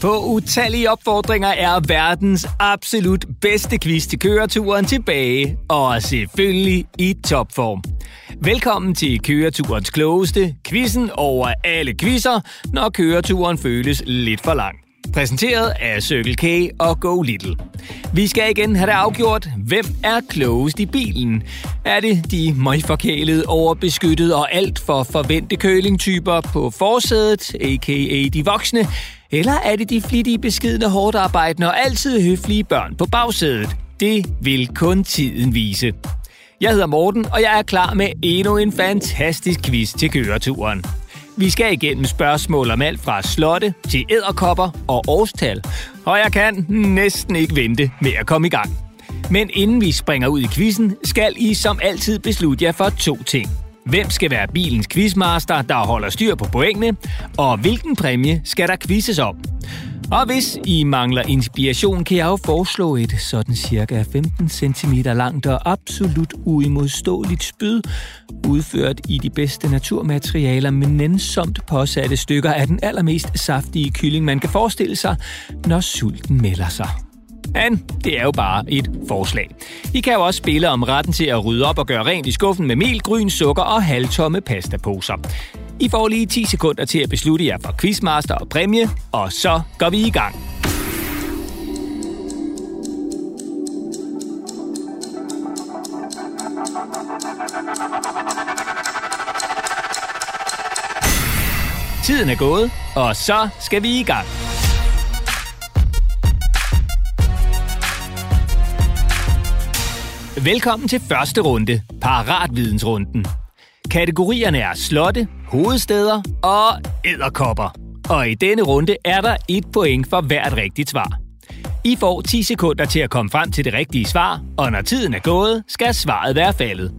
På utallige opfordringer er verdens absolut bedste quiz til køreturen tilbage, og selvfølgelig i topform. Velkommen til køreturens klogeste, quizzen over alle quizzer, når køreturen føles lidt for lang. Præsenteret af Circle K og Go Little. Vi skal igen have det afgjort. Hvem er klogest i bilen? Er det de møgforkælede, overbeskyttede og alt for forvente kølingtyper på forsædet, a.k.a. de voksne? Eller er det de flittige, beskidende, hårdt arbejdende og altid høflige børn på bagsædet? Det vil kun tiden vise. Jeg hedder Morten, og jeg er klar med endnu en fantastisk quiz til køreturen. Vi skal igennem spørgsmål om alt fra slotte til æderkopper og årstal, og jeg kan næsten ikke vente med at komme i gang. Men inden vi springer ud i quizzen, skal I som altid beslutte jer for to ting. Hvem skal være bilens quizmaster, der holder styr på pointene, og hvilken præmie skal der quizzes om? Og hvis I mangler inspiration, kan jeg jo foreslå et sådan cirka 15 cm langt og absolut uimodståeligt spyd, udført i de bedste naturmaterialer med nænsomt påsatte stykker af den allermest saftige kylling, man kan forestille sig, når sulten melder sig. Men det er jo bare et forslag. I kan jo også spille om retten til at rydde op og gøre rent i skuffen med mel, gryn, sukker og halvtomme pastaposer. I får lige 10 sekunder til at beslutte jer for quizmaster og præmie, og så går vi i gang. Tiden er gået, og så skal vi i gang. Velkommen til første runde, Paratvidensrunden. Kategorierne er slotte, hovedsteder og æderkopper. Og i denne runde er der et point for hvert rigtigt svar. I får 10 sekunder til at komme frem til det rigtige svar, og når tiden er gået, skal svaret være faldet.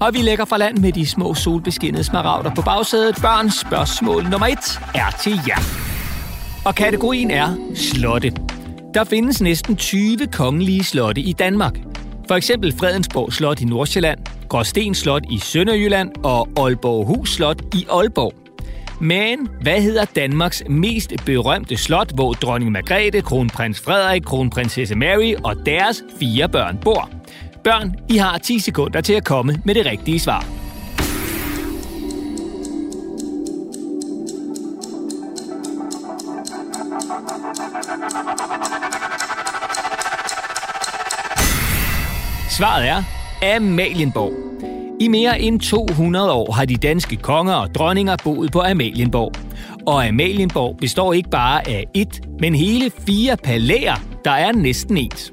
Og vi lægger fra land med de små solbeskinnede smaragder på bagsædet. Børns spørgsmål nummer 1 er til jer. Og kategorien er slotte. Der findes næsten 20 kongelige slotte i Danmark. For eksempel Fredensborg Slot i Nordsjælland, Gråsten Slot i Sønderjylland og Aalborg Hus Slot i Aalborg. Men hvad hedder Danmarks mest berømte slot, hvor dronning Margrethe, kronprins Frederik, kronprinsesse Mary og deres fire børn bor? Børn, I har 10 sekunder til at komme med det rigtige svar. Svaret er Amalienborg. I mere end 200 år har de danske konger og dronninger boet på Amalienborg. Og Amalienborg består ikke bare af et, men hele fire palæer, der er næsten ens.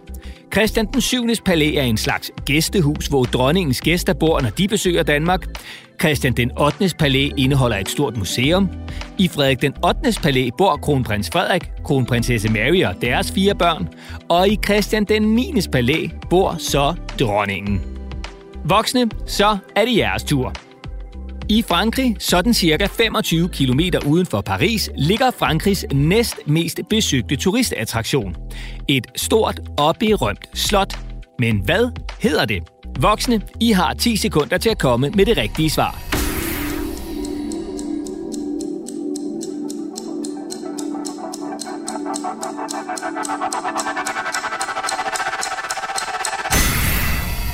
Christian den 7. palæ er en slags gæstehus, hvor dronningens gæster bor, når de besøger Danmark. Christian den 8. palæ indeholder et stort museum. I Frederik den 8. palæ bor kronprins Frederik, kronprinsesse Mary og deres fire børn. Og i Christian den 9. palæ bor så dronningen. Voksne, så er det jeres tur. I Frankrig, sådan cirka 25 km uden for Paris, ligger Frankrigs næst mest besøgte turistattraktion. Et stort og berømt slot. Men hvad hedder det? Voksne, I har 10 sekunder til at komme med det rigtige svar.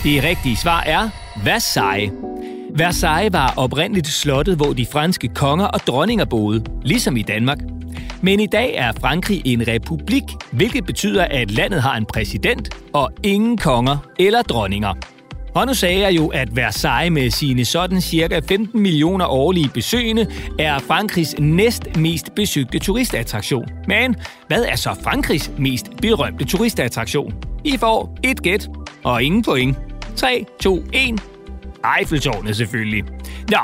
Det rigtige svar er Versailles. Versailles var oprindeligt slottet, hvor de franske konger og dronninger boede, ligesom i Danmark. Men i dag er Frankrig en republik, hvilket betyder, at landet har en præsident og ingen konger eller dronninger. Og nu sagde jeg jo, at Versailles med sine sådan cirka 15 millioner årlige besøgende er Frankrigs næst mest besøgte turistattraktion. Men hvad er så Frankrigs mest berømte turistattraktion? I får et gæt og ingen point. 3, 2, 1. Eiffeltårnet selvfølgelig. Nå,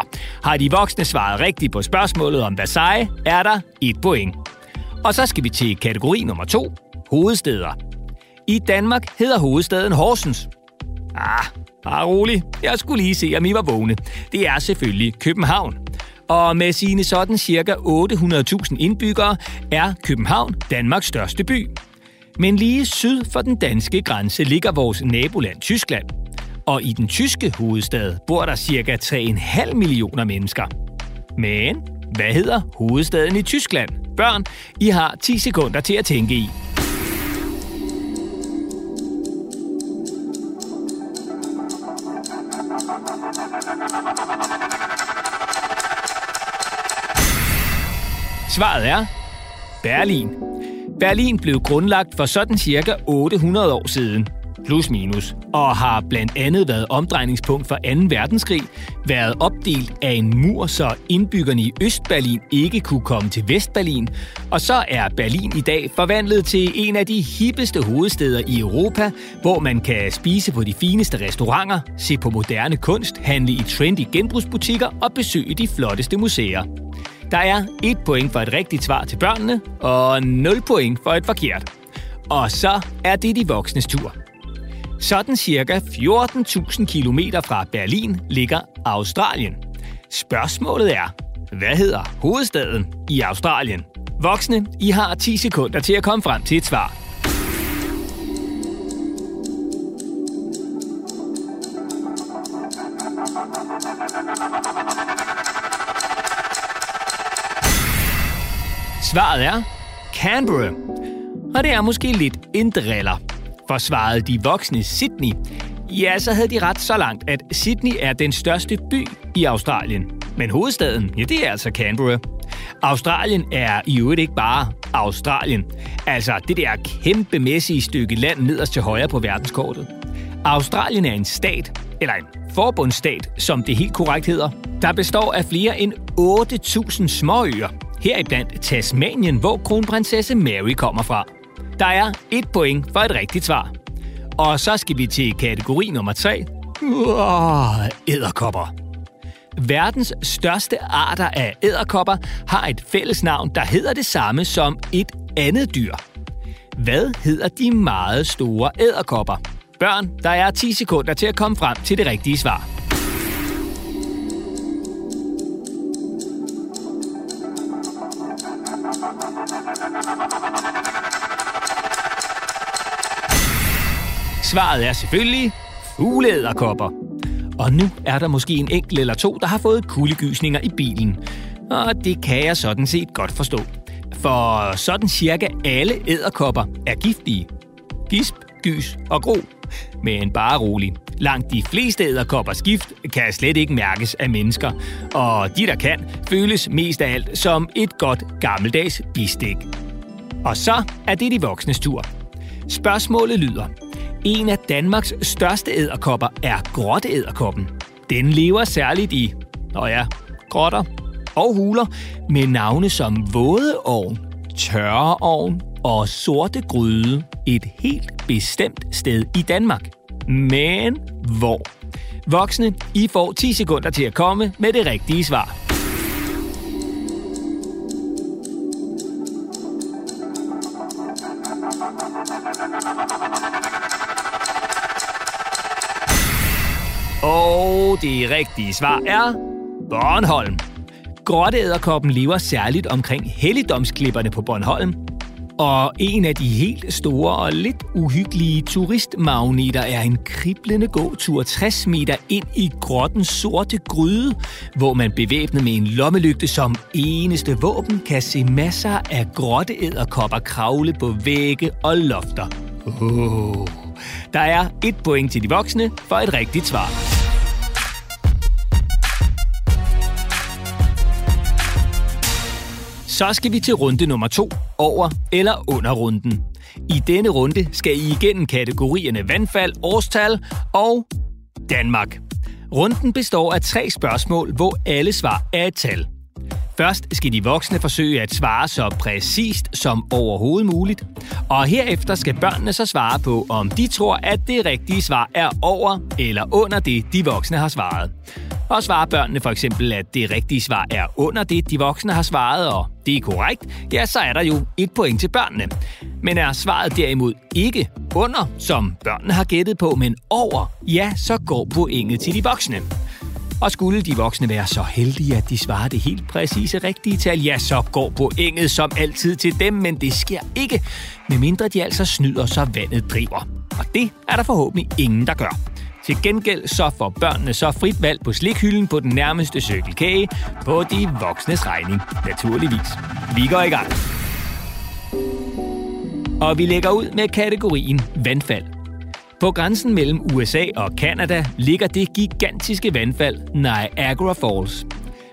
har de voksne svaret rigtigt på spørgsmålet om Versailles, er der et point. Og så skal vi til kategori nummer 2. Hovedsteder. I Danmark hedder hovedstaden Horsens. Ah, bare rolig. Jeg skulle lige se, om I var vågne. Det er selvfølgelig København. Og med sine sådan cirka 800.000 indbyggere er København Danmarks største by. Men lige syd for den danske grænse ligger vores naboland Tyskland. Og i den tyske hovedstad bor der cirka 3,5 millioner mennesker. Men hvad hedder hovedstaden i Tyskland? børn. I har 10 sekunder til at tænke i. Svaret er Berlin. Berlin blev grundlagt for sådan cirka 800 år siden, plus minus, og har blandt andet været omdrejningspunkt for 2. verdenskrig, været opdelt af en mur, så indbyggerne i Østberlin ikke kunne komme til Vestberlin, og så er Berlin i dag forvandlet til en af de hippeste hovedsteder i Europa, hvor man kan spise på de fineste restauranter, se på moderne kunst, handle i trendy genbrugsbutikker og besøge de flotteste museer. Der er et point for et rigtigt svar til børnene, og 0 point for et forkert. Og så er det de voksnes tur. Sådan cirka 14.000 km fra Berlin ligger Australien. Spørgsmålet er, hvad hedder hovedstaden i Australien? Voksne, I har 10 sekunder til at komme frem til et svar. Svaret er Canberra. Og det er måske lidt en driller forsvarede de voksne Sydney, ja, så havde de ret så langt, at Sydney er den største by i Australien. Men hovedstaden, ja, det er altså Canberra. Australien er i øvrigt ikke bare Australien. Altså det der kæmpemæssige stykke land nederst til højre på verdenskortet. Australien er en stat, eller en forbundsstat, som det helt korrekt hedder, der består af flere end 8.000 småøer, heriblandt Tasmanien, hvor kronprinsesse Mary kommer fra. Der er et point for et rigtigt svar. Og så skal vi til kategori nummer 3. Æderkopper. Verdens største arter af æderkopper har et fælles navn, der hedder det samme som et andet dyr. Hvad hedder de meget store æderkopper? Børn, der er 10 sekunder til at komme frem til det rigtige svar. Svaret er selvfølgelig fugleæderkopper. Og nu er der måske en enkelt eller to, der har fået kuldegysninger i bilen. Og det kan jeg sådan set godt forstå. For sådan cirka alle æderkopper er giftige. Gisp, gys og gro. Men bare rolig. Langt de fleste æderkoppers gift kan slet ikke mærkes af mennesker. Og de, der kan, føles mest af alt som et godt gammeldags bistik. Og så er det de voksnes tur. Spørgsmålet lyder, en af Danmarks største æderkopper er grotteæderkoppen. Den lever særligt i, nå ja, grotter og huler med navne som vådeovn, tørreovn og sorte gryde et helt bestemt sted i Danmark. Men hvor? Voksne, I får 10 sekunder til at komme med det rigtige svar. Det rigtige svar er Bornholm. Grotteæderkoppen lever særligt omkring helligdomsklipperne på Bornholm. Og en af de helt store og lidt uhyggelige turistmagneter er en kriblende gåtur 60 meter ind i grottens sorte gryde, hvor man bevæbnet med en lommelygte som eneste våben kan se masser af grotteæderkopper kravle på vægge og lofter. Oh. Der er et point til de voksne for et rigtigt svar. Så skal vi til runde nummer to, over eller under runden. I denne runde skal I igennem kategorierne vandfald, årstal og Danmark. Runden består af tre spørgsmål, hvor alle svar er et tal. Først skal de voksne forsøge at svare så præcist som overhovedet muligt, og herefter skal børnene så svare på, om de tror, at det rigtige svar er over eller under det, de voksne har svaret. Og svarer børnene for eksempel, at det rigtige svar er under det, de voksne har svaret, og det er korrekt, ja, så er der jo et point til børnene. Men er svaret derimod ikke under, som børnene har gættet på, men over, ja, så går pointet til de voksne. Og skulle de voksne være så heldige, at de svarer det helt præcise rigtige tal, ja, så går pointet som altid til dem, men det sker ikke, medmindre de altså snyder, så vandet driver. Og det er der forhåbentlig ingen, der gør. Til gengæld så får børnene så frit valg på slikhylden på den nærmeste cykelkage på de voksnes regning, naturligvis. Vi går i gang. og vi lægger ud med kategorien vandfald. På grænsen mellem USA og Kanada ligger det gigantiske vandfald Niagara Falls.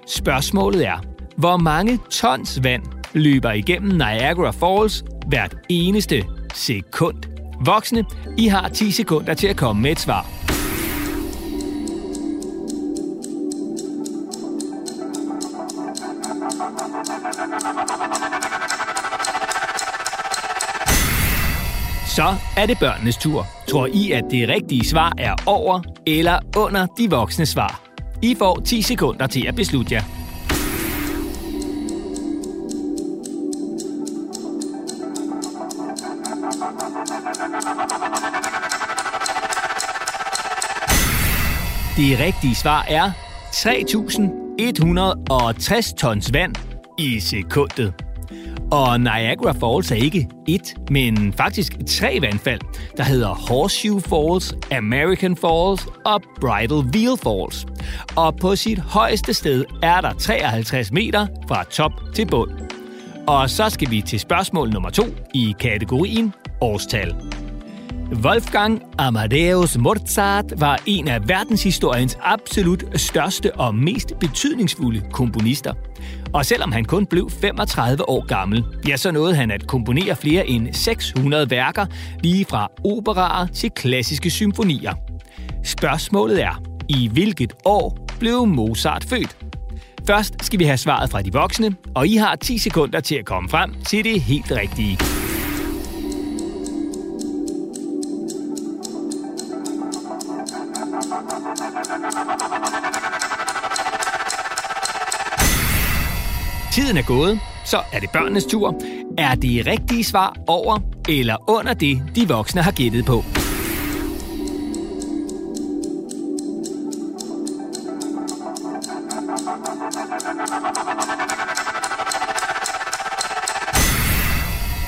Spørgsmålet er, hvor mange tons vand løber igennem Niagara Falls hvert eneste sekund? Voksne, I har 10 sekunder til at komme med et svar. Så er det børnenes tur. Tror I, at det rigtige svar er over eller under de voksne svar? I får 10 sekunder til at beslutte jer. Det rigtige svar er 160 tons vand i sekundet. Og Niagara Falls er ikke et, men faktisk tre vandfald, der hedder Horseshoe Falls, American Falls og Bridal Veil Falls. Og på sit højeste sted er der 53 meter fra top til bund. Og så skal vi til spørgsmål nummer to i kategorien årstal. Wolfgang Amadeus Mozart var en af verdenshistoriens absolut største og mest betydningsfulde komponister. Og selvom han kun blev 35 år gammel, ja, så nåede han at komponere flere end 600 værker, lige fra operaer til klassiske symfonier. Spørgsmålet er, i hvilket år blev Mozart født? Først skal vi have svaret fra de voksne, og I har 10 sekunder til at komme frem til det helt rigtige. Gået, så er det børnenes tur. Er det rigtige svar over eller under det, de voksne har gættet på?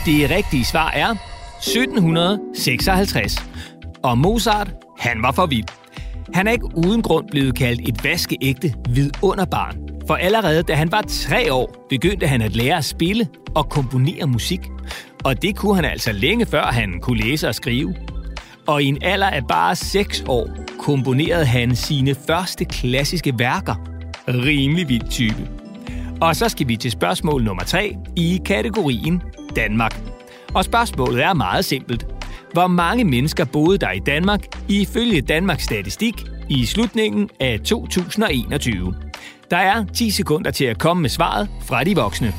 Det rigtige svar er 1756. Og Mozart, han var for vild. Han er ikke uden grund blevet kaldt et vaskeægte vidunderbarn. For allerede da han var tre år, begyndte han at lære at spille og komponere musik. Og det kunne han altså længe før han kunne læse og skrive. Og i en alder af bare 6 år komponerede han sine første klassiske værker. Rimelig vild type. Og så skal vi til spørgsmål nummer 3 i kategorien Danmark. Og spørgsmålet er meget simpelt. Hvor mange mennesker boede der i Danmark ifølge Danmarks Statistik i slutningen af 2021? Der er 10 sekunder til at komme med svaret fra de voksne.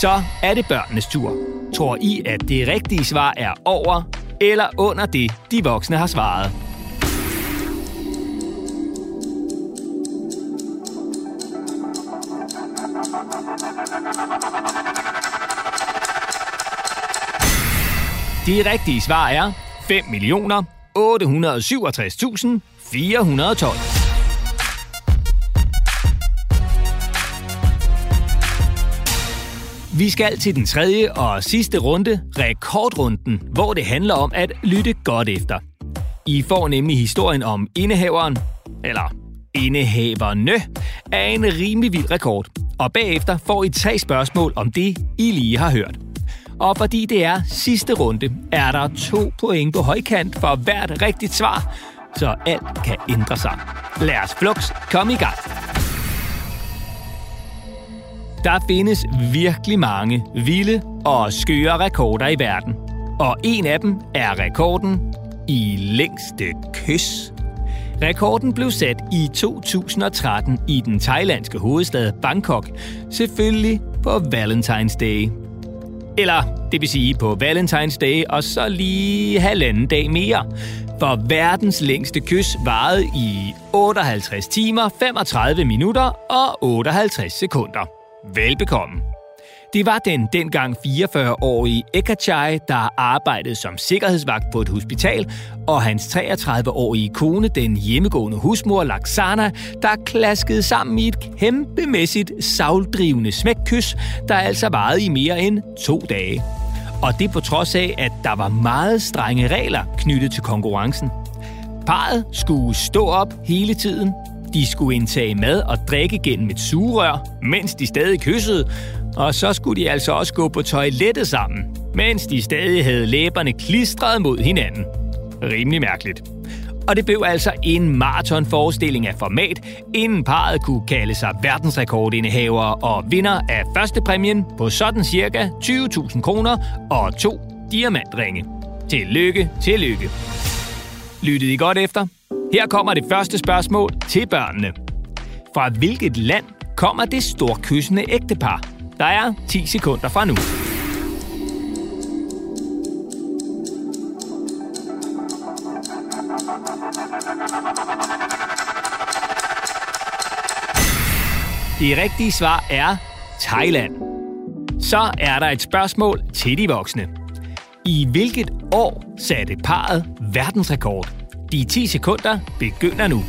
Så er det børnenes tur. Tror I, at det rigtige svar er over eller under det, de voksne har svaret? De rigtige svar er 5 millioner 867.412. Vi skal til den tredje og sidste runde, rekordrunden, hvor det handler om at lytte godt efter. I får nemlig historien om indehaveren, eller indehaverne, af en rimelig vild rekord. Og bagefter får I tre spørgsmål om det, I lige har hørt. Og fordi det er sidste runde, er der to point på højkant for hvert rigtigt svar, så alt kan ændre sig. Lad os flux komme i gang. Der findes virkelig mange vilde og skøre rekorder i verden. Og en af dem er rekorden i længste kys. Rekorden blev sat i 2013 i den thailandske hovedstad Bangkok, selvfølgelig på Valentine's Day. Eller det vil sige på Valentine's Day og så lige halvanden dag mere. For verdens længste kys varede i 58 timer, 35 minutter og 58 sekunder. Velbekomme. Det var den dengang 44-årige Ekachai, der arbejdede som sikkerhedsvagt på et hospital, og hans 33-årige kone, den hjemmegående husmor Laksana, der klaskede sammen i et kæmpemæssigt savldrivende smækkys, der altså varede i mere end to dage. Og det på trods af, at der var meget strenge regler knyttet til konkurrencen. parret skulle stå op hele tiden. De skulle indtage mad og drikke gennem et sugerør, mens de stadig kyssede. Og så skulle de altså også gå på toilettet sammen, mens de stadig havde læberne klistret mod hinanden. Rimelig mærkeligt. Og det blev altså en maratonforestilling af format, inden parret kunne kalde sig verdensrekordindehaver og vinder af første præmien på sådan cirka 20.000 kroner og to diamantringe. Tillykke, tillykke. Lyttede I godt efter? Her kommer det første spørgsmål til børnene. Fra hvilket land kommer det storkyssende ægtepar? Der er 10 sekunder fra nu. Det rigtige svar er Thailand. Så er der et spørgsmål til de voksne. I hvilket år satte parret verdensrekord? De 10 sekunder begynder nu.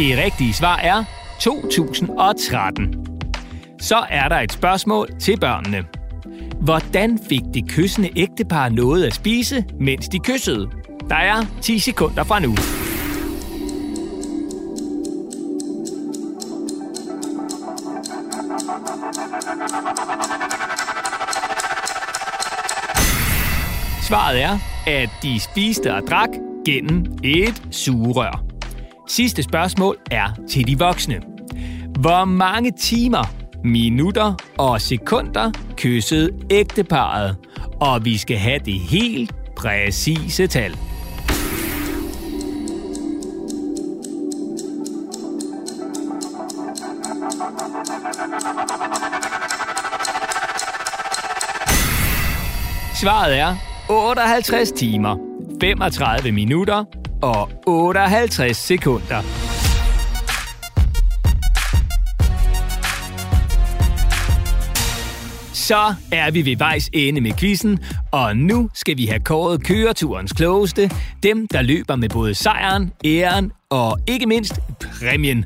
Det rigtige svar er 2013. Så er der et spørgsmål til børnene. Hvordan fik det kyssende ægtepar noget at spise, mens de kyssede? Der er 10 sekunder fra nu. Svaret er, at de spiste og drak gennem et sugerør. Sidste spørgsmål er til de voksne. Hvor mange timer, minutter og sekunder kyssede ægteparet? Og vi skal have det helt præcise tal. Svaret er 58 timer, 35 minutter og 58 sekunder. Så er vi ved vejs ende med quizzen, og nu skal vi have kåret køreturens klogeste. Dem, der løber med både sejren, æren og ikke mindst præmien.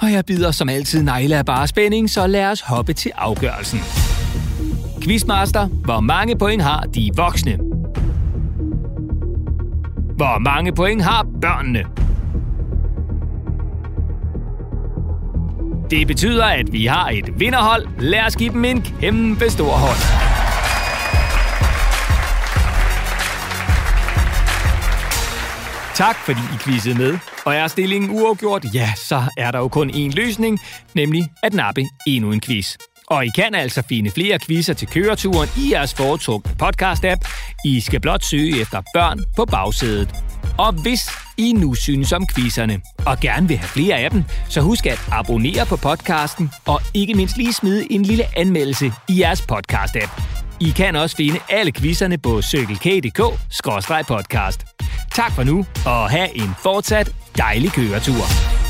Og jeg bider som altid negle af bare spænding, så lad os hoppe til afgørelsen. Quizmaster, hvor mange point har de voksne? Hvor mange point har børnene? Det betyder, at vi har et vinderhold. Lad os give dem en kæmpe stor hånd. Tak fordi I quizzede med. Og er stillingen uafgjort, ja, så er der jo kun én løsning, nemlig at nappe endnu en quiz. Og I kan altså finde flere quizzer til køreturen i jeres foretrukne podcast-app. I skal blot søge efter børn på bagsædet. Og hvis I nu synes om quizzerne, og gerne vil have flere af dem, så husk at abonnere på podcasten, og ikke mindst lige smide en lille anmeldelse i jeres podcast-app. I kan også finde alle quizzerne på cykelk.dk-podcast. Tak for nu, og have en fortsat dejlig køretur.